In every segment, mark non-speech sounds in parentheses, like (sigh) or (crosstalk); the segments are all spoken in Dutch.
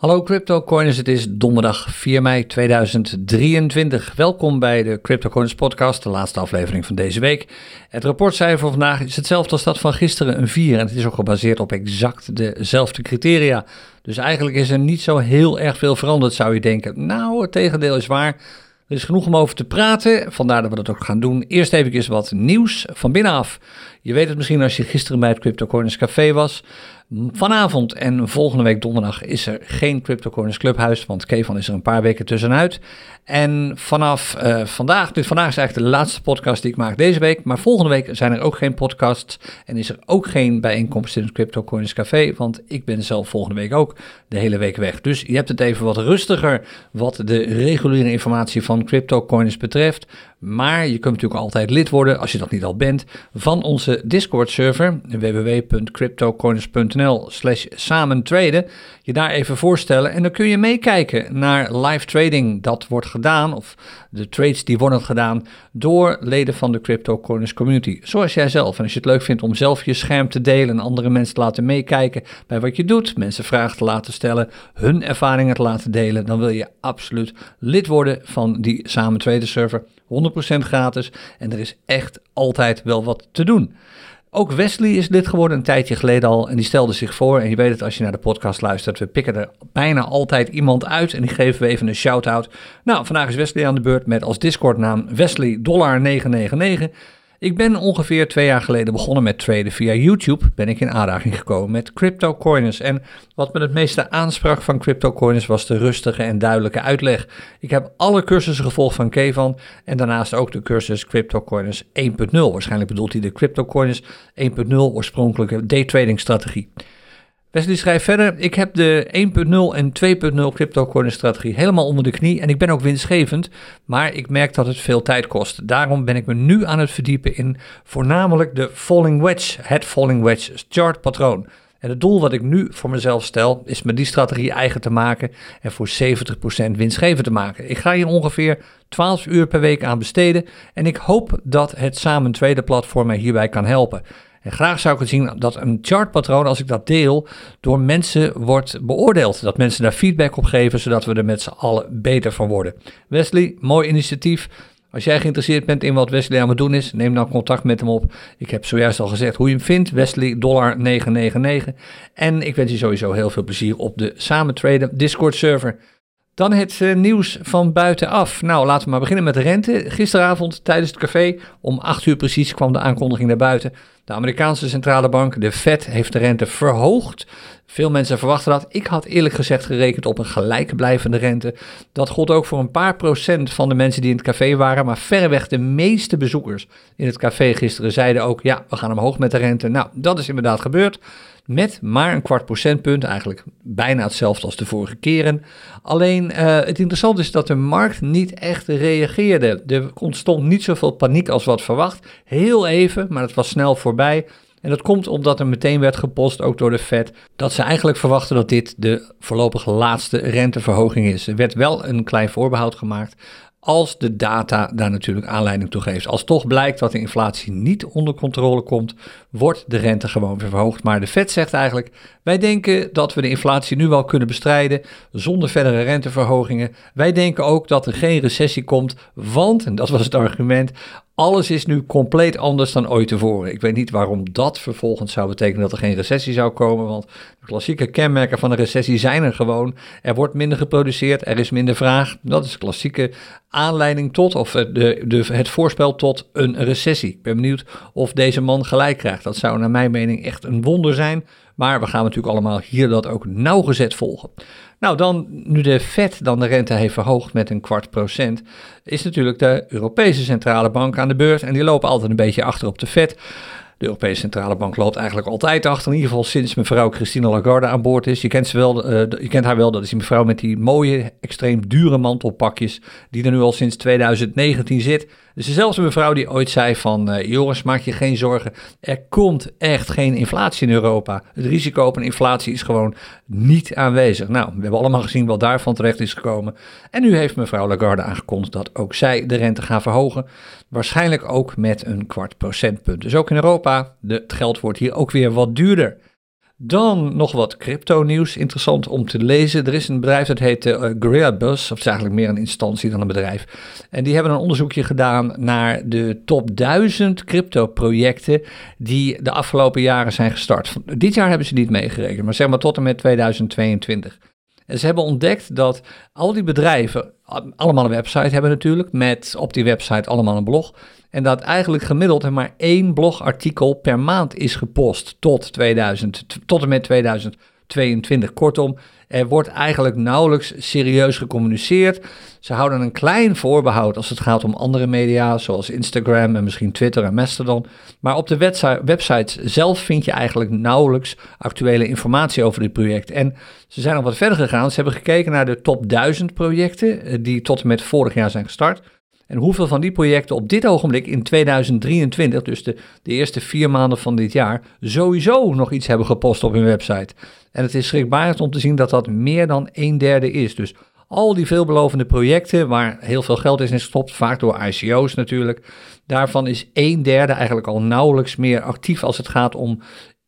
Hallo CryptoCoiners, het is donderdag 4 mei 2023. Welkom bij de CryptoCoiners podcast, de laatste aflevering van deze week. Het rapportcijfer van vandaag is hetzelfde als dat van gisteren, een 4. En het is ook gebaseerd op exact dezelfde criteria. Dus eigenlijk is er niet zo heel erg veel veranderd, zou je denken. Nou, het tegendeel is waar. Er is genoeg om over te praten, vandaar dat we dat ook gaan doen. Eerst even wat nieuws van binnenaf. Je weet het misschien als je gisteren bij het CryptoCoiners Café was. Vanavond en volgende week donderdag is er geen CryptoCoiners Clubhuis, want Kevan is er een paar weken tussenuit. En vanaf uh, vandaag, dus vandaag is eigenlijk de laatste podcast die ik maak deze week, maar volgende week zijn er ook geen podcasts en is er ook geen bijeenkomst in het CryptoCoiners Café, want ik ben zelf volgende week ook de hele week weg. Dus je hebt het even wat rustiger wat de reguliere informatie van CryptoCoiners betreft. Maar je kunt natuurlijk altijd lid worden, als je dat niet al bent, van onze Discord-server slash samentraden. Je daar even voorstellen en dan kun je meekijken naar live trading dat wordt gedaan, of de trades die worden gedaan door leden van de CryptoCoiners community. Zoals jij zelf. En als je het leuk vindt om zelf je scherm te delen en andere mensen te laten meekijken bij wat je doet, mensen vragen te laten stellen, hun ervaringen te laten delen, dan wil je absoluut lid worden van die Samen Traden server. 100% gratis en er is echt altijd wel wat te doen. Ook Wesley is lid geworden een tijdje geleden al en die stelde zich voor. En je weet het als je naar de podcast luistert, we pikken er bijna altijd iemand uit en die geven we even een shout-out. Nou, vandaag is Wesley aan de beurt met als Discord naam Wesley 999. Ik ben ongeveer twee jaar geleden begonnen met traden via YouTube. Ben ik in aanraking gekomen met CryptoCoiners. En wat me het meeste aansprak van CryptoCoiners was de rustige en duidelijke uitleg. Ik heb alle cursussen gevolgd van Kevan en daarnaast ook de cursus CryptoCoiners 1.0. Waarschijnlijk bedoelt hij de CryptoCoiners 1.0 oorspronkelijke daytrading strategie. Wesley schrijft verder, ik heb de 1.0 en 2.0 cryptocurrency strategie helemaal onder de knie en ik ben ook winstgevend, maar ik merk dat het veel tijd kost. Daarom ben ik me nu aan het verdiepen in voornamelijk de falling wedge, het falling wedge chart patroon. En het doel wat ik nu voor mezelf stel, is me die strategie eigen te maken en voor 70% winstgevend te maken. Ik ga hier ongeveer 12 uur per week aan besteden en ik hoop dat het Samen Tweede platform mij hierbij kan helpen. En graag zou ik het zien dat een chartpatroon, als ik dat deel, door mensen wordt beoordeeld. Dat mensen daar feedback op geven, zodat we er met z'n allen beter van worden. Wesley, mooi initiatief. Als jij geïnteresseerd bent in wat Wesley aan het doen is, neem dan contact met hem op. Ik heb zojuist al gezegd hoe je hem vindt, Wesley dollar 999. En ik wens je sowieso heel veel plezier op de Samen Traden Discord server. Dan het uh, nieuws van buitenaf. Nou, laten we maar beginnen met de rente. Gisteravond tijdens het café, om 8 uur precies, kwam de aankondiging naar buiten. De Amerikaanse centrale bank, de Fed, heeft de rente verhoogd. Veel mensen verwachten dat. Ik had eerlijk gezegd gerekend op een gelijkblijvende rente. Dat gold ook voor een paar procent van de mensen die in het café waren. Maar verreweg de meeste bezoekers in het café gisteren zeiden ook: ja, we gaan omhoog met de rente. Nou, dat is inderdaad gebeurd met maar een kwart procentpunt, eigenlijk bijna hetzelfde als de vorige keren. Alleen uh, het interessante is dat de markt niet echt reageerde. Er ontstond niet zoveel paniek als wat verwacht. Heel even, maar het was snel voorbij. En dat komt omdat er meteen werd gepost, ook door de Fed, dat ze eigenlijk verwachten dat dit de voorlopig laatste renteverhoging is. Er werd wel een klein voorbehoud gemaakt als de data daar natuurlijk aanleiding toe geeft. Als toch blijkt dat de inflatie niet onder controle komt, wordt de rente gewoon weer verhoogd. Maar de Fed zegt eigenlijk: wij denken dat we de inflatie nu wel kunnen bestrijden zonder verdere renteverhogingen. Wij denken ook dat er geen recessie komt, want, en dat was het argument, alles is nu compleet anders dan ooit tevoren. Ik weet niet waarom dat vervolgens zou betekenen dat er geen recessie zou komen, want de klassieke kenmerken van een recessie zijn er gewoon. Er wordt minder geproduceerd, er is minder vraag. Dat is klassieke aanleiding tot, of de, de, het voorspel tot een recessie. Ik ben benieuwd of deze man gelijk krijgt. Dat zou naar mijn mening echt een wonder zijn. Maar we gaan natuurlijk allemaal hier dat ook nauwgezet volgen. Nou, dan, nu de Fed dan de rente heeft verhoogd met een kwart procent, is natuurlijk de Europese Centrale Bank aan de beurt. En die lopen altijd een beetje achter op de Fed. De Europese Centrale Bank loopt eigenlijk altijd achter. In ieder geval sinds mevrouw Christine Lagarde aan boord is. Je kent, ze wel, uh, je kent haar wel, dat is die mevrouw met die mooie, extreem dure mantelpakjes. Die er nu al sinds 2019 zit. Dus dezelfde mevrouw die ooit zei van, uh, jongens, maak je geen zorgen. Er komt echt geen inflatie in Europa. Het risico op een inflatie is gewoon niet aanwezig. Nou, we hebben allemaal gezien wat daarvan terecht is gekomen. En nu heeft mevrouw Lagarde aangekondigd dat ook zij de rente gaat verhogen. Waarschijnlijk ook met een kwart procentpunt. Dus ook in Europa, de, het geld wordt hier ook weer wat duurder. Dan nog wat crypto-nieuws, interessant om te lezen. Er is een bedrijf dat heet uh, of het is eigenlijk meer een instantie dan een bedrijf. En die hebben een onderzoekje gedaan naar de top 1000 crypto-projecten die de afgelopen jaren zijn gestart. Dit jaar hebben ze niet meegerekend, maar zeg maar tot en met 2022. En ze hebben ontdekt dat al die bedrijven allemaal een website hebben natuurlijk, met op die website allemaal een blog. En dat eigenlijk gemiddeld er maar één blogartikel per maand is gepost tot, 2000, tot en met 2022. Kortom, er wordt eigenlijk nauwelijks serieus gecommuniceerd. Ze houden een klein voorbehoud als het gaat om andere media, zoals Instagram en misschien Twitter en Mastodon. Maar op de websites zelf vind je eigenlijk nauwelijks actuele informatie over dit project. En ze zijn nog wat verder gegaan. Ze hebben gekeken naar de top 1000 projecten eh, die tot en met vorig jaar zijn gestart. En hoeveel van die projecten op dit ogenblik in 2023, dus de, de eerste vier maanden van dit jaar, sowieso nog iets hebben gepost op hun website. En het is schrikbarend om te zien dat dat meer dan een derde is. Dus al die veelbelovende projecten waar heel veel geld in is gestopt, vaak door ICO's natuurlijk, daarvan is een derde eigenlijk al nauwelijks meer actief als het gaat om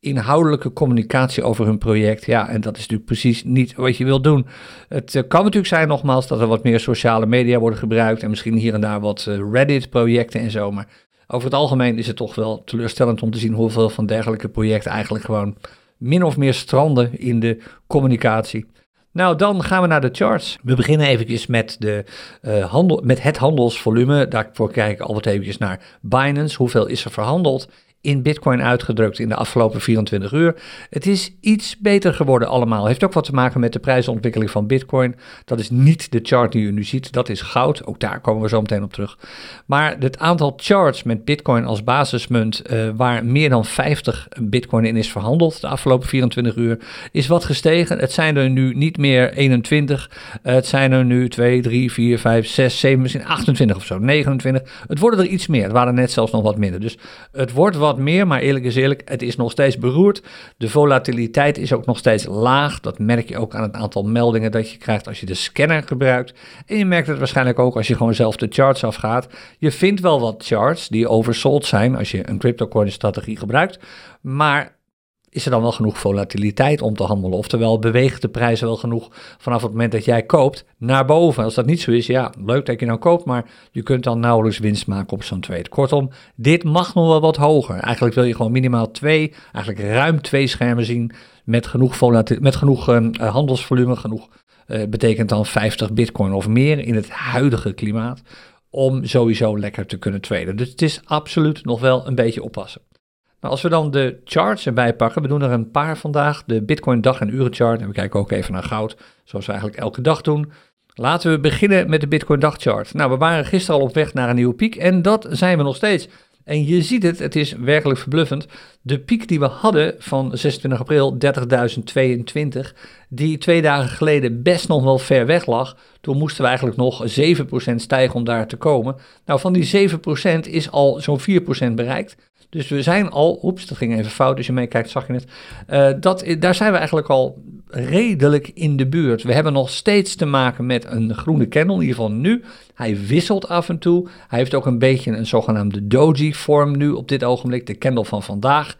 inhoudelijke communicatie over hun project. Ja, en dat is natuurlijk precies niet wat je wilt doen. Het eh, kan natuurlijk zijn, nogmaals, dat er wat meer sociale media worden gebruikt en misschien hier en daar wat eh, Reddit-projecten en zo. Maar over het algemeen is het toch wel teleurstellend om te zien hoeveel van dergelijke projecten eigenlijk gewoon min of meer stranden in de communicatie. Nou, dan gaan we naar de charts. We beginnen eventjes met, de, uh, handel, met het handelsvolume. Daarvoor kijk ik altijd eventjes naar Binance. Hoeveel is er verhandeld in Bitcoin uitgedrukt in de afgelopen 24 uur. Het is iets beter geworden allemaal. Heeft ook wat te maken met de prijsontwikkeling van Bitcoin. Dat is niet de chart die u nu ziet. Dat is goud. Ook daar komen we zo meteen op terug. Maar het aantal charts met Bitcoin als basismunt, uh, waar meer dan 50 Bitcoin in is verhandeld de afgelopen 24 uur, is wat gestegen. Het zijn er nu niet meer 21. het zijn er nu 2, 3, 4, 5, 6, 7, misschien 28 of zo. 29. Het worden er iets meer. Het waren net zelfs nog wat minder. Dus het wordt wat meer, maar eerlijk is eerlijk, het is nog steeds beroerd. De volatiliteit is ook nog steeds laag. Dat merk je ook aan het aantal meldingen dat je krijgt als je de scanner gebruikt. En je merkt het waarschijnlijk ook als je gewoon zelf de charts afgaat. Je vindt wel wat charts die oversold zijn als je een cryptocurrency strategie gebruikt. Maar is er dan wel genoeg volatiliteit om te handelen? Oftewel, beweegt de prijs wel genoeg vanaf het moment dat jij koopt naar boven? Als dat niet zo is, ja, leuk dat je nou koopt, maar je kunt dan nauwelijks winst maken op zo'n trade. Kortom, dit mag nog wel wat hoger. Eigenlijk wil je gewoon minimaal twee, eigenlijk ruim twee schermen zien met genoeg, met genoeg uh, handelsvolume, genoeg uh, betekent dan 50 bitcoin of meer in het huidige klimaat, om sowieso lekker te kunnen traden. Dus het is absoluut nog wel een beetje oppassen. Als we dan de charts erbij pakken, we doen er een paar vandaag, de Bitcoin dag- en urenchart. En we kijken ook even naar goud, zoals we eigenlijk elke dag doen. Laten we beginnen met de Bitcoin dagchart. Nou, we waren gisteren al op weg naar een nieuwe piek en dat zijn we nog steeds. En je ziet het, het is werkelijk verbluffend. De piek die we hadden van 26 april 30.022, die twee dagen geleden best nog wel ver weg lag. Toen moesten we eigenlijk nog 7% stijgen om daar te komen. Nou, van die 7% is al zo'n 4% bereikt. Dus we zijn al, oeps, dat ging even fout, als je meekijkt zag je het. Uh, dat, daar zijn we eigenlijk al redelijk in de buurt. We hebben nog steeds te maken met een groene candle, in ieder geval nu. Hij wisselt af en toe. Hij heeft ook een beetje een zogenaamde doji-vorm nu op dit ogenblik, de candle van vandaag.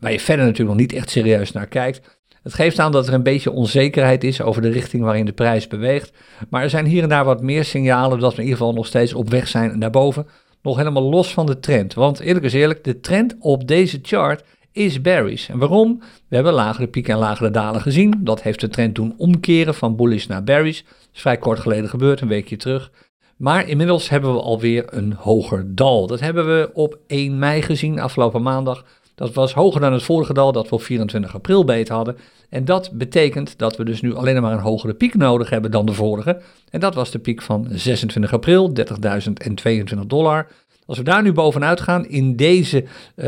Waar je verder natuurlijk nog niet echt serieus naar kijkt. Het geeft aan dat er een beetje onzekerheid is over de richting waarin de prijs beweegt. Maar er zijn hier en daar wat meer signalen dat we in ieder geval nog steeds op weg zijn naar boven nog helemaal los van de trend. Want eerlijk is eerlijk, de trend op deze chart is bearish. En waarom? We hebben lagere pieken en lagere dalen gezien. Dat heeft de trend doen omkeren van bullish naar bearish. Dat is vrij kort geleden gebeurd, een weekje terug. Maar inmiddels hebben we alweer een hoger dal. Dat hebben we op 1 mei gezien, afgelopen maandag. Dat was hoger dan het vorige dal dat we op 24 april beet hadden. En dat betekent dat we dus nu alleen maar een hogere piek nodig hebben dan de vorige. En dat was de piek van 26 april, 30.022 dollar. Als we daar nu bovenuit gaan in deze, uh,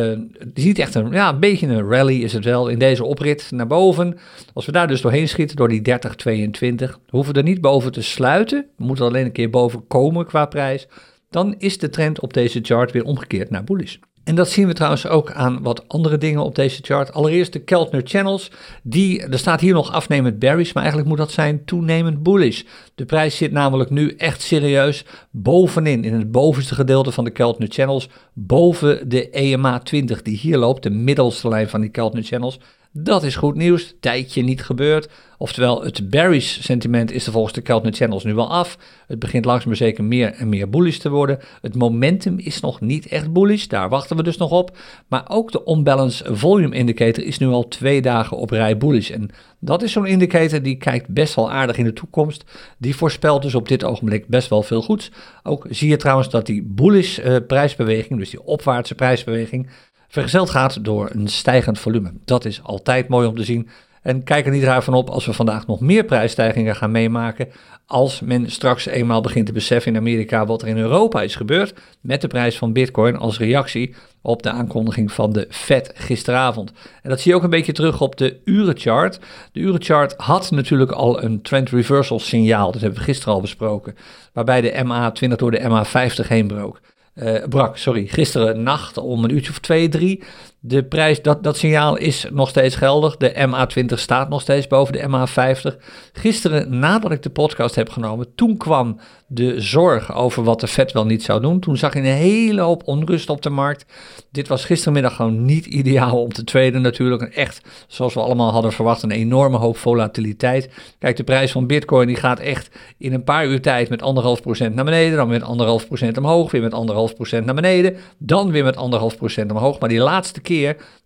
je ziet echt een, ja, een beetje een rally is het wel, in deze oprit naar boven. Als we daar dus doorheen schieten door die 3022, hoeven we er niet boven te sluiten. We moeten alleen een keer boven komen qua prijs. Dan is de trend op deze chart weer omgekeerd naar bullish. En dat zien we trouwens ook aan wat andere dingen op deze chart. Allereerst de Keltner Channels. Die, er staat hier nog afnemend bearish, maar eigenlijk moet dat zijn toenemend bullish. De prijs zit namelijk nu echt serieus bovenin, in het bovenste gedeelte van de Keltner Channels. Boven de EMA 20 die hier loopt, de middelste lijn van die Keltner Channels. Dat is goed nieuws, tijdje niet gebeurd. Oftewel, het bearish sentiment is er volgens de Keltner Channels nu wel af. Het begint langzaam maar zeker meer en meer bullish te worden. Het momentum is nog niet echt bullish, daar wachten we dus nog op. Maar ook de unbalance volume indicator is nu al twee dagen op rij bullish. En dat is zo'n indicator die kijkt best wel aardig in de toekomst. Die voorspelt dus op dit ogenblik best wel veel goeds. Ook zie je trouwens dat die bullish uh, prijsbeweging, dus die opwaartse prijsbeweging, vergezeld gaat door een stijgend volume. Dat is altijd mooi om te zien. En kijk er niet raar van op als we vandaag nog meer prijsstijgingen gaan meemaken. Als men straks eenmaal begint te beseffen in Amerika wat er in Europa is gebeurd. Met de prijs van Bitcoin als reactie op de aankondiging van de Fed gisteravond. En dat zie je ook een beetje terug op de urenchart. De urenchart had natuurlijk al een trend reversal signaal. Dat hebben we gisteren al besproken. Waarbij de MA20 door de MA50 heen brook. Uh, brak, sorry, gisteren nacht om een uurtje of twee, drie. De prijs, dat, dat signaal is nog steeds geldig. De MA20 staat nog steeds boven de MA50. Gisteren, nadat ik de podcast heb genomen, toen kwam de zorg over wat de Fed wel niet zou doen. Toen zag je een hele hoop onrust op de markt. Dit was gistermiddag gewoon niet ideaal om te traden natuurlijk. Echt, zoals we allemaal hadden verwacht, een enorme hoop volatiliteit. Kijk, de prijs van bitcoin die gaat echt in een paar uur tijd met anderhalf procent naar beneden. Dan met anderhalf procent omhoog, weer met anderhalf procent naar beneden. Dan weer met anderhalf procent omhoog. Maar die laatste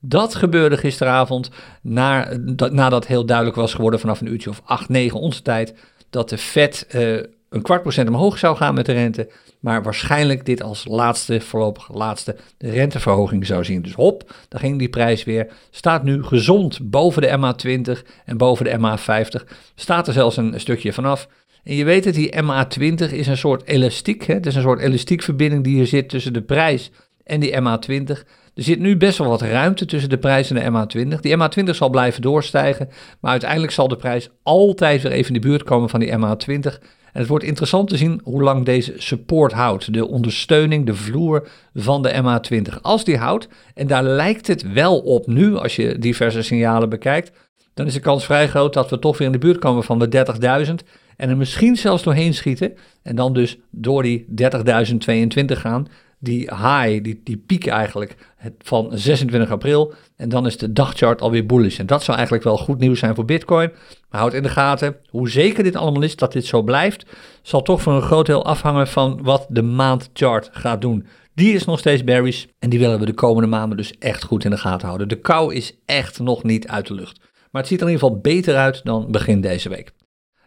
dat gebeurde gisteravond, na, nadat heel duidelijk was geworden vanaf een uurtje of 8, 9 onze tijd, dat de Fed uh, een kwart procent omhoog zou gaan met de rente, maar waarschijnlijk dit als laatste, voorlopig laatste renteverhoging zou zien. Dus hop, daar ging die prijs weer. Staat nu gezond boven de MA20 en boven de MA50. Staat er zelfs een stukje vanaf. En je weet het, die MA20 is een soort elastiek. Hè? Het is een soort elastiekverbinding die er zit tussen de prijs en die MA20. Er zit nu best wel wat ruimte tussen de prijs en de MA20. Die MA20 zal blijven doorstijgen, maar uiteindelijk zal de prijs altijd weer even in de buurt komen van die MA20. En het wordt interessant te zien hoe lang deze support houdt. De ondersteuning, de vloer van de MA20. Als die houdt, en daar lijkt het wel op nu, als je diverse signalen bekijkt, dan is de kans vrij groot dat we toch weer in de buurt komen van de 30.000. En er misschien zelfs doorheen schieten. En dan dus door die 30.022 gaan die high, die, die piek eigenlijk van 26 april. En dan is de dagchart alweer bullish. En dat zou eigenlijk wel goed nieuws zijn voor Bitcoin. Maar houd in de gaten, hoe zeker dit allemaal is dat dit zo blijft, zal toch voor een groot deel afhangen van wat de maandchart gaat doen. Die is nog steeds bearish en die willen we de komende maanden dus echt goed in de gaten houden. De kou is echt nog niet uit de lucht. Maar het ziet er in ieder geval beter uit dan begin deze week.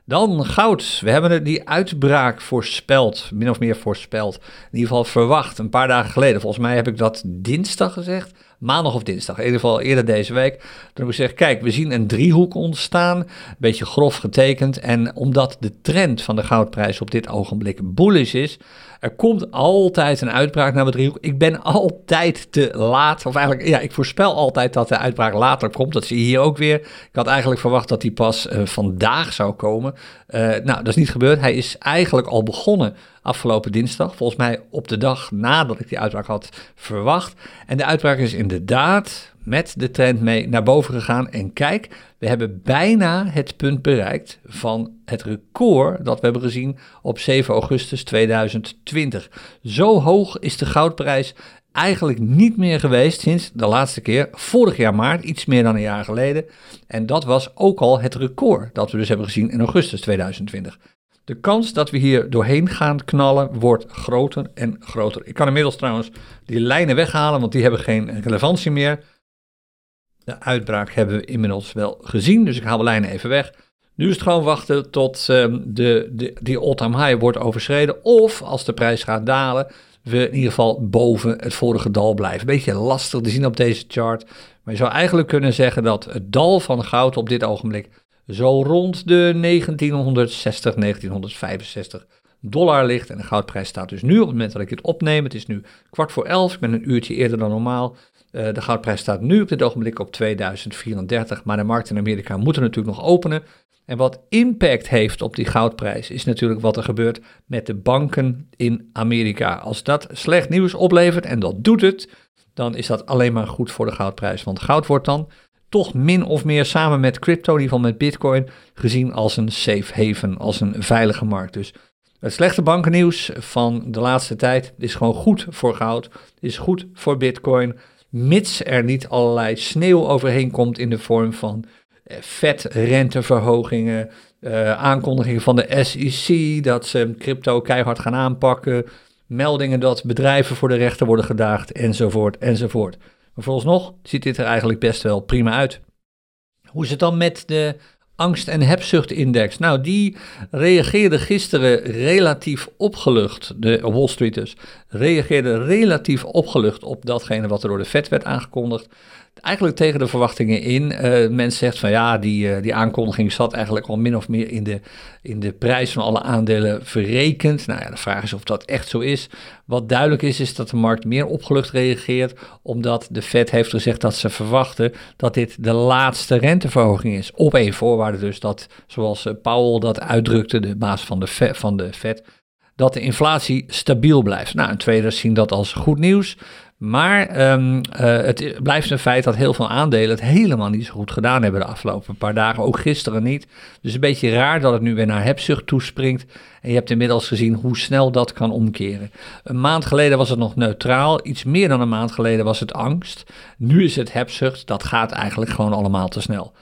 Dan goud. We hebben die uitbraak voorspeld, min of meer voorspeld. In ieder geval verwacht, een paar dagen geleden. Volgens mij heb ik dat dinsdag gezegd. Maandag of dinsdag, in ieder geval eerder deze week. Toen heb ik gezegd, kijk, we zien een driehoek ontstaan. Een beetje grof getekend. En omdat de trend van de goudprijs op dit ogenblik bullish is, er komt altijd een uitbraak naar de driehoek. Ik ben altijd te laat. Of eigenlijk, ja, ik voorspel altijd dat de uitbraak later komt. Dat zie je hier ook weer. Ik had eigenlijk verwacht dat die pas uh, vandaag zou komen. Uh, nou, dat is niet gebeurd. Hij is eigenlijk al begonnen afgelopen dinsdag. Volgens mij op de dag nadat ik die uitbraak had verwacht. En de uitbraak is inderdaad met de trend mee naar boven gegaan. En kijk, we hebben bijna het punt bereikt van het record dat we hebben gezien op 7 augustus 2020. Zo hoog is de goudprijs eigenlijk niet meer geweest sinds de laatste keer, vorig jaar maart, iets meer dan een jaar geleden. En dat was ook al het record dat we dus hebben gezien in augustus 2020. De kans dat we hier doorheen gaan knallen wordt groter en groter. Ik kan inmiddels trouwens die lijnen weghalen, want die hebben geen relevantie meer. De uitbraak hebben we inmiddels wel gezien, dus ik haal de lijnen even weg. Nu is het gewoon wachten tot um, de, de, die all-time high wordt overschreden. Of als de prijs gaat dalen, we in ieder geval boven het vorige dal blijven. Beetje lastig te zien op deze chart. Maar je zou eigenlijk kunnen zeggen dat het dal van goud op dit ogenblik zo rond de 1960, 1965 dollar ligt. En de goudprijs staat dus nu op het moment dat ik dit opneem. Het is nu kwart voor elf. Ik ben een uurtje eerder dan normaal. Uh, de goudprijs staat nu op dit ogenblik op 2034. Maar de markt in Amerika moet er natuurlijk nog openen. En wat impact heeft op die goudprijs is natuurlijk wat er gebeurt met de banken in Amerika. Als dat slecht nieuws oplevert, en dat doet het, dan is dat alleen maar goed voor de goudprijs. Want goud wordt dan toch min of meer samen met crypto, in ieder geval met bitcoin, gezien als een safe haven, als een veilige markt. Dus het slechte bankennieuws van de laatste tijd is gewoon goed voor goud, is goed voor bitcoin. mits er niet allerlei sneeuw overheen komt in de vorm van eh, vetrenteverhogingen, uh, aankondigingen van de SEC dat ze crypto keihard gaan aanpakken, meldingen dat bedrijven voor de rechter worden gedaagd, enzovoort, enzovoort. Maar vooralsnog ziet dit er eigenlijk best wel prima uit. Hoe is het dan met de angst- en hebzuchtindex? Nou, die reageerde gisteren relatief opgelucht, de Wall Streeters reageerde relatief opgelucht op datgene wat er door de Fed werd aangekondigd eigenlijk tegen de verwachtingen in. Uh, men zegt van ja, die, uh, die aankondiging zat eigenlijk al min of meer in de, in de prijs van alle aandelen verrekend. Nou ja, de vraag is of dat echt zo is. Wat duidelijk is, is dat de markt meer opgelucht reageert, omdat de Fed heeft gezegd dat ze verwachten dat dit de laatste renteverhoging is. Op één voorwaarde dus dat, zoals uh, Powell dat uitdrukte, de baas van de, Fed, van de Fed, dat de inflatie stabiel blijft. Nou, en traders zien dat als goed nieuws. Maar um, uh, het blijft een feit dat heel veel aandelen het helemaal niet zo goed gedaan hebben de afgelopen paar dagen. Ook gisteren niet. Dus een beetje raar dat het nu weer naar hebzucht toespringt. En je hebt inmiddels gezien hoe snel dat kan omkeren. Een maand geleden was het nog neutraal. Iets meer dan een maand geleden was het angst. Nu is het hebzucht. Dat gaat eigenlijk gewoon allemaal te snel.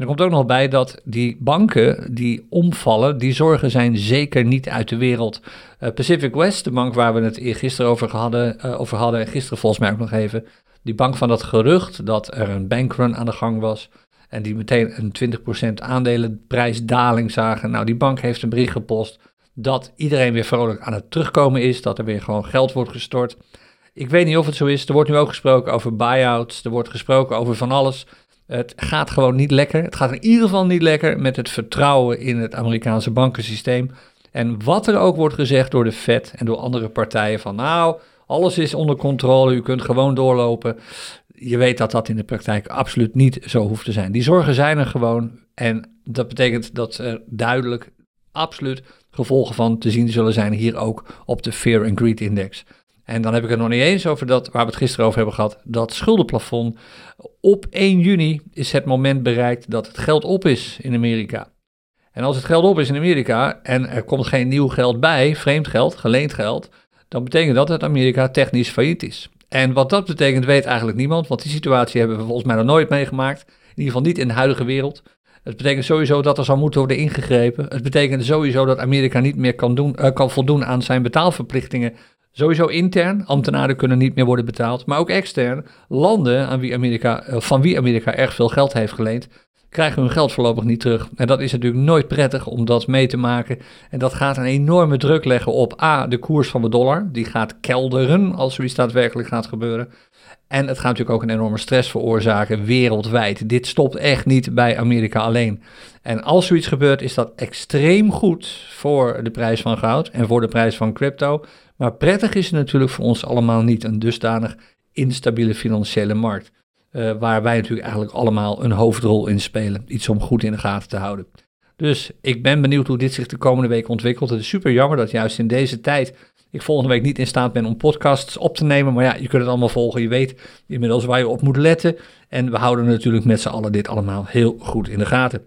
Er komt ook nog bij dat die banken die omvallen, die zorgen zijn zeker niet uit de wereld. Uh, Pacific West, de bank waar we het gisteren over hadden, uh, over hadden, en gisteren volgens mij ook nog even, die bank van dat gerucht dat er een bankrun aan de gang was en die meteen een 20% aandelenprijsdaling zagen. Nou, die bank heeft een bericht gepost dat iedereen weer vrolijk aan het terugkomen is, dat er weer gewoon geld wordt gestort. Ik weet niet of het zo is. Er wordt nu ook gesproken over buyouts, er wordt gesproken over van alles. Het gaat gewoon niet lekker. Het gaat in ieder geval niet lekker met het vertrouwen in het Amerikaanse bankensysteem. En wat er ook wordt gezegd door de Fed en door andere partijen van nou, alles is onder controle, u kunt gewoon doorlopen. Je weet dat dat in de praktijk absoluut niet zo hoeft te zijn. Die zorgen zijn er gewoon en dat betekent dat er duidelijk, absoluut gevolgen van te zien zullen zijn hier ook op de Fear and Greed Index. En dan heb ik het nog niet eens over dat, waar we het gisteren over hebben gehad, dat schuldenplafond. Op 1 juni is het moment bereikt dat het geld op is in Amerika. En als het geld op is in Amerika en er komt geen nieuw geld bij, vreemd geld, geleend geld, dan betekent dat dat Amerika technisch failliet is. En wat dat betekent weet eigenlijk niemand, want die situatie hebben we volgens mij nog nooit meegemaakt. In ieder geval niet in de huidige wereld. Het betekent sowieso dat er zal moeten worden ingegrepen. Het betekent sowieso dat Amerika niet meer kan, doen, uh, kan voldoen aan zijn betaalverplichtingen Sowieso intern, ambtenaren kunnen niet meer worden betaald, maar ook extern, landen aan wie Amerika, eh, van wie Amerika erg veel geld heeft geleend, krijgen hun geld voorlopig niet terug. En dat is natuurlijk nooit prettig om dat mee te maken. En dat gaat een enorme druk leggen op A, de koers van de dollar. Die gaat kelderen als zoiets daadwerkelijk gaat gebeuren. En het gaat natuurlijk ook een enorme stress veroorzaken wereldwijd. Dit stopt echt niet bij Amerika alleen. En als zoiets gebeurt, is dat extreem goed voor de prijs van goud en voor de prijs van crypto. Maar prettig is het natuurlijk voor ons allemaal niet een dusdanig instabiele financiële markt. Uh, waar wij natuurlijk eigenlijk allemaal een hoofdrol in spelen. Iets om goed in de gaten te houden. Dus ik ben benieuwd hoe dit zich de komende week ontwikkelt. Het is super jammer dat juist in deze tijd ik volgende week niet in staat ben om podcasts op te nemen. Maar ja, je kunt het allemaal volgen. Je weet inmiddels waar je op moet letten. En we houden natuurlijk met z'n allen dit allemaal heel goed in de gaten.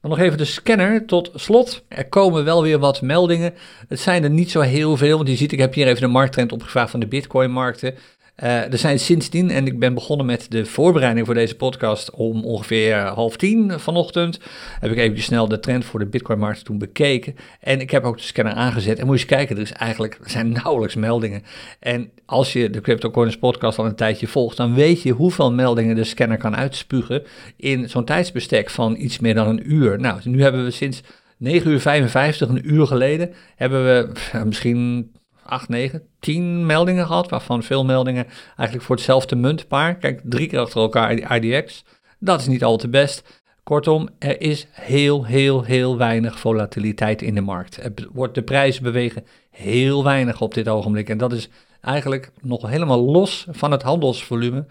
Dan nog even de scanner tot slot. Er komen wel weer wat meldingen. Het zijn er niet zo heel veel, want je ziet, ik heb hier even de markttrend opgevraagd van de Bitcoin-markten. Uh, er zijn sindsdien, en ik ben begonnen met de voorbereiding voor deze podcast om ongeveer half tien vanochtend, heb ik even snel de trend voor de Bitcoin-markt toen bekeken. En ik heb ook de scanner aangezet. En moet je eens kijken, er, is eigenlijk, zijn nauwelijks meldingen. En als je de CryptoCoins podcast al een tijdje volgt, dan weet je hoeveel meldingen de scanner kan uitspugen in zo'n tijdsbestek van iets meer dan een uur. Nou, nu hebben we sinds 9 uur 55, een uur geleden, hebben we misschien 8, 9, 10 meldingen gehad, waarvan veel meldingen eigenlijk voor hetzelfde muntpaar. Kijk, drie keer achter elkaar IDX. Dat is niet al te best. Kortom, er is heel, heel, heel weinig volatiliteit in de markt. wordt, de prijzen bewegen heel weinig op dit ogenblik. En dat is eigenlijk nog helemaal los van het handelsvolume.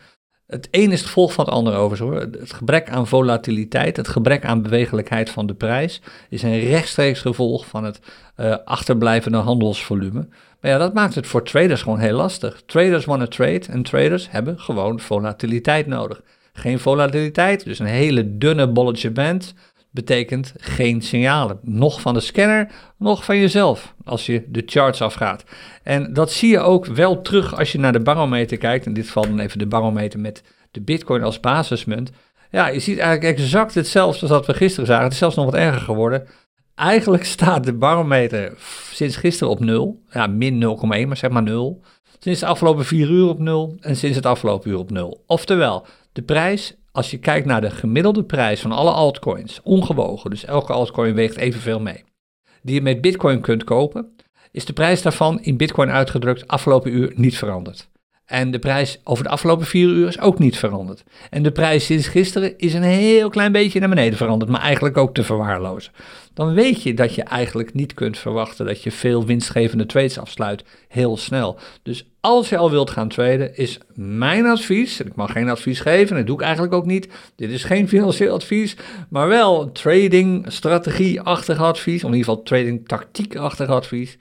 Het een is het gevolg van het ander over. Hoor. Het gebrek aan volatiliteit, het gebrek aan bewegelijkheid van de prijs, is een rechtstreeks gevolg van het uh, achterblijvende handelsvolume. Maar ja, dat maakt het voor traders gewoon heel lastig. Traders want trade en traders hebben gewoon volatiliteit nodig. Geen volatiliteit, dus een hele dunne bolletje band. Betekent geen signalen. Nog van de scanner, nog van jezelf als je de charts afgaat. En dat zie je ook wel terug als je naar de barometer kijkt. In dit geval dan even de barometer met de bitcoin als basismunt. Ja, je ziet eigenlijk exact hetzelfde als wat we gisteren zagen. Het is zelfs nog wat erger geworden. Eigenlijk staat de barometer sinds gisteren op 0. Ja, min 0,1, maar zeg maar 0. Sinds de afgelopen 4 uur op 0 en sinds het afgelopen uur op 0. Oftewel, de prijs, als je kijkt naar de gemiddelde prijs van alle altcoins, ongewogen, dus elke altcoin weegt evenveel mee, die je met bitcoin kunt kopen, is de prijs daarvan in bitcoin uitgedrukt afgelopen uur niet veranderd. En de prijs over de afgelopen vier uur is ook niet veranderd. En de prijs sinds gisteren is een heel klein beetje naar beneden veranderd, maar eigenlijk ook te verwaarlozen. Dan weet je dat je eigenlijk niet kunt verwachten dat je veel winstgevende trades afsluit heel snel. Dus als je al wilt gaan traden, is mijn advies, en ik mag geen advies geven, en dat doe ik eigenlijk ook niet. Dit is geen financieel advies, maar wel trading strategie-achtig advies, of in ieder geval trading tactiek-achtig advies.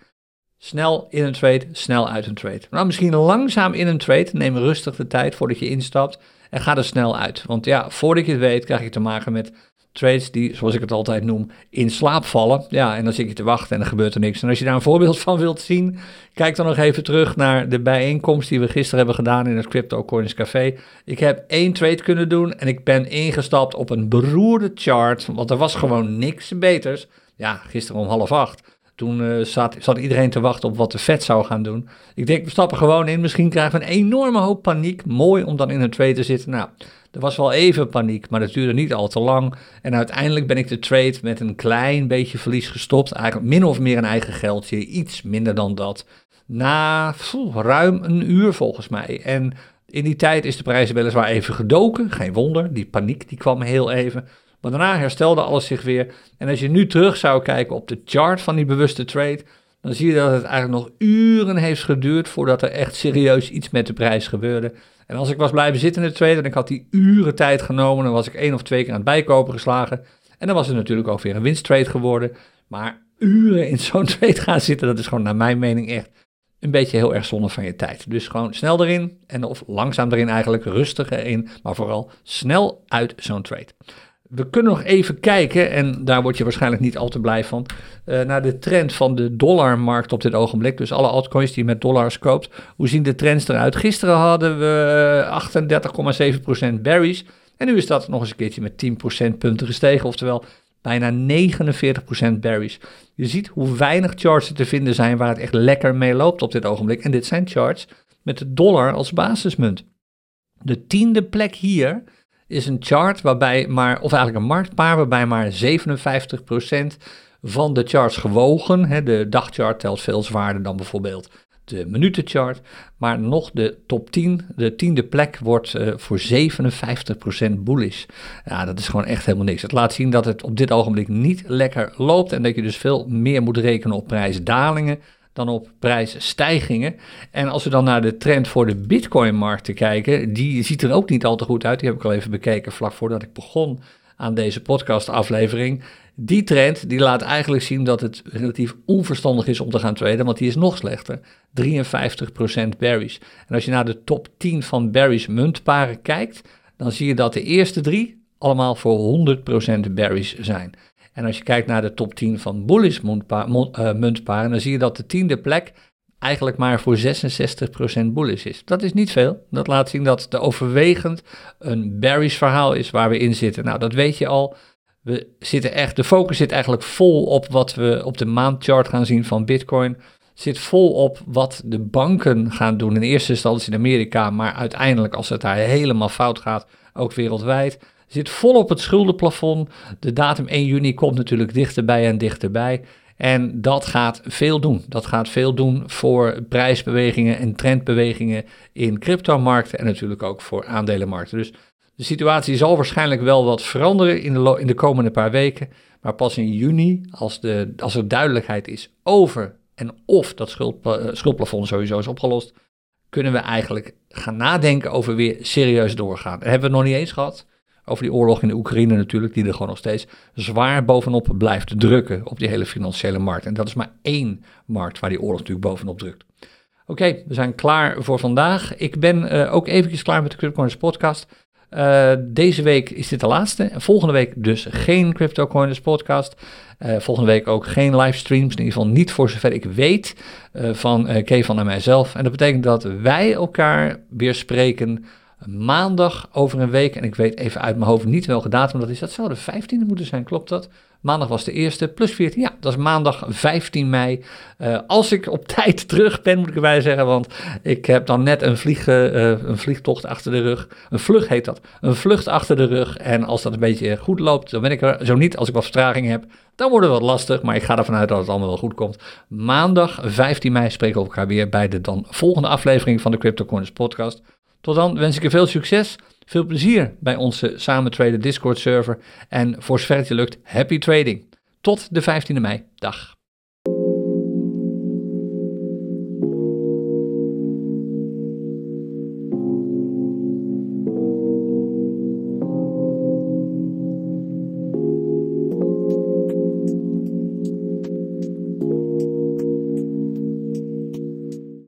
Snel in een trade, snel uit een trade. Nou, misschien langzaam in een trade. Neem rustig de tijd voordat je instapt en ga er snel uit. Want ja, voordat je het weet, krijg je te maken met trades die, zoals ik het altijd noem, in slaap vallen. Ja, en dan zit je te wachten en er gebeurt er niks. En als je daar een voorbeeld van wilt zien, kijk dan nog even terug naar de bijeenkomst die we gisteren hebben gedaan in het Crypto Coins Café. Ik heb één trade kunnen doen en ik ben ingestapt op een beroerde chart, want er was gewoon niks beters. Ja, gisteren om half acht. Toen uh, zat, zat, iedereen te wachten op wat de vet zou gaan doen. Ik denk, we stappen gewoon in. Misschien krijgen we een enorme hoop paniek. Mooi om dan in een trade te zitten. Nou, er was wel even paniek, maar dat duurde niet al te lang. En uiteindelijk ben ik de trade met een klein beetje verlies gestopt. Eigenlijk min of meer een eigen geldje. Iets minder dan dat. Na ruim een uur volgens mij. En in die tijd is de prijs weliswaar even gedoken. Geen wonder, die paniek die kwam heel even. Maar daarna herstelde alles zich weer. En als je nu terug zou kijken op de chart van die bewuste trade, dan zie je dat het eigenlijk nog uren heeft geduurd voordat er echt serieus iets met de prijs gebeurde. En als ik was blijven zitten in de trade en ik had die uren tijd genomen, dan was ik één of twee keer aan het bijkopen geslagen. En dan was het natuurlijk ook weer een winsttrade geworden. Maar uren in zo'n (laughs) trade gaan zitten, dat is gewoon naar mijn mening echt een beetje heel erg zonde van je tijd. Dus gewoon snel erin en of langzaam erin eigenlijk, rustig erin, maar vooral snel uit zo'n trade we kunnen nog even kijken, en daar word je waarschijnlijk niet al te blij van, uh, naar de trend van de dollarmarkt op dit ogenblik. Dus alle altcoins die je met dollars koopt, hoe zien de trends eruit? Gisteren hadden we 38,7% berries. En nu is dat nog eens een keertje met 10% punten gestegen, oftewel bijna 49% berries. Je ziet hoe weinig charts er te vinden zijn waar het echt lekker mee loopt op dit ogenblik. En dit zijn charts met de dollar als basismunt. De tiende plek hier is een chart waarbij maar, of eigenlijk een marktpaar waarbij maar 57% van de charts gewogen, hè, de dagchart telt veel zwaarder dan bijvoorbeeld de minutenchart, maar nog de top 10, de tiende plek wordt uh, voor 57% bullish. Ja, dat is gewoon echt helemaal niks. Het laat zien dat het op dit ogenblik niet lekker loopt en dat je dus veel meer moet rekenen op prijsdalingen dan op prijsstijgingen. En als we dan naar de trend voor de Bitcoin-markten kijken, die ziet er ook niet al te goed uit. Die heb ik al even bekeken vlak voordat ik begon aan deze podcast-aflevering. Die trend die laat eigenlijk zien dat het relatief onverstandig is om te gaan traden, want die is nog slechter. 53% berries. En als je naar de top 10 van berries muntparen kijkt, dan zie je dat de eerste drie allemaal voor 100% berries zijn. En als je kijkt naar de top 10 van bullish eh, muntparen, dan zie je dat de tiende plek eigenlijk maar voor 66% bullish is. Dat is niet veel. Dat laat zien dat het overwegend een bearish verhaal is waar we in zitten. Nou, dat weet je al. We zitten echt, de focus zit eigenlijk vol op wat we op de maandchart gaan zien van Bitcoin. Zit vol op wat de banken gaan doen. In eerste instantie in Amerika, maar uiteindelijk, als het daar helemaal fout gaat, ook wereldwijd zit vol op het schuldenplafond. De datum 1 juni komt natuurlijk dichterbij en dichterbij. En dat gaat veel doen. Dat gaat veel doen voor prijsbewegingen en trendbewegingen in cryptomarkten en natuurlijk ook voor aandelenmarkten. Dus de situatie zal waarschijnlijk wel wat veranderen in de, in de komende paar weken. Maar pas in juni, als, de, als er duidelijkheid is over en of dat eh, schuldplafond sowieso is opgelost, kunnen we eigenlijk gaan nadenken over weer serieus doorgaan. Dat hebben we nog niet eens gehad. Over die oorlog in de Oekraïne natuurlijk, die er gewoon nog steeds zwaar bovenop blijft drukken op die hele financiële markt. En dat is maar één markt waar die oorlog natuurlijk bovenop drukt. Oké, we zijn klaar voor vandaag. Ik ben uh, ook eventjes klaar met de Cryptocurrency podcast. Uh, deze week is dit de laatste. Volgende week dus geen Crypto Coiners podcast. Uh, volgende week ook geen livestreams. In ieder geval niet voor zover ik weet van Kevan en mijzelf. En dat betekent dat wij elkaar weer spreken maandag over een week. En ik weet even uit mijn hoofd niet welke datum dat is. Dat zou de 15e moeten zijn, klopt dat? Maandag was de eerste, plus 14. Ja, dat is maandag 15 mei. Uh, als ik op (laughs) tijd terug ben, moet ik erbij zeggen. Want ik heb dan net een, vlieg, uh, een vliegtocht achter de rug. Een vlucht heet dat. Een vlucht achter de rug. En als dat een beetje goed loopt, dan ben ik er. Zo niet, als ik wat vertraging heb, dan wordt het wat lastig. Maar ik ga ervan uit dat het allemaal wel goed komt. Maandag 15 mei spreken we elkaar weer bij de dan volgende aflevering van de Crypto Corners podcast. Tot dan wens ik je veel succes, veel plezier bij onze Samen Traden Discord server en voor zover het je lukt, happy trading. Tot de 15e mei. Dag.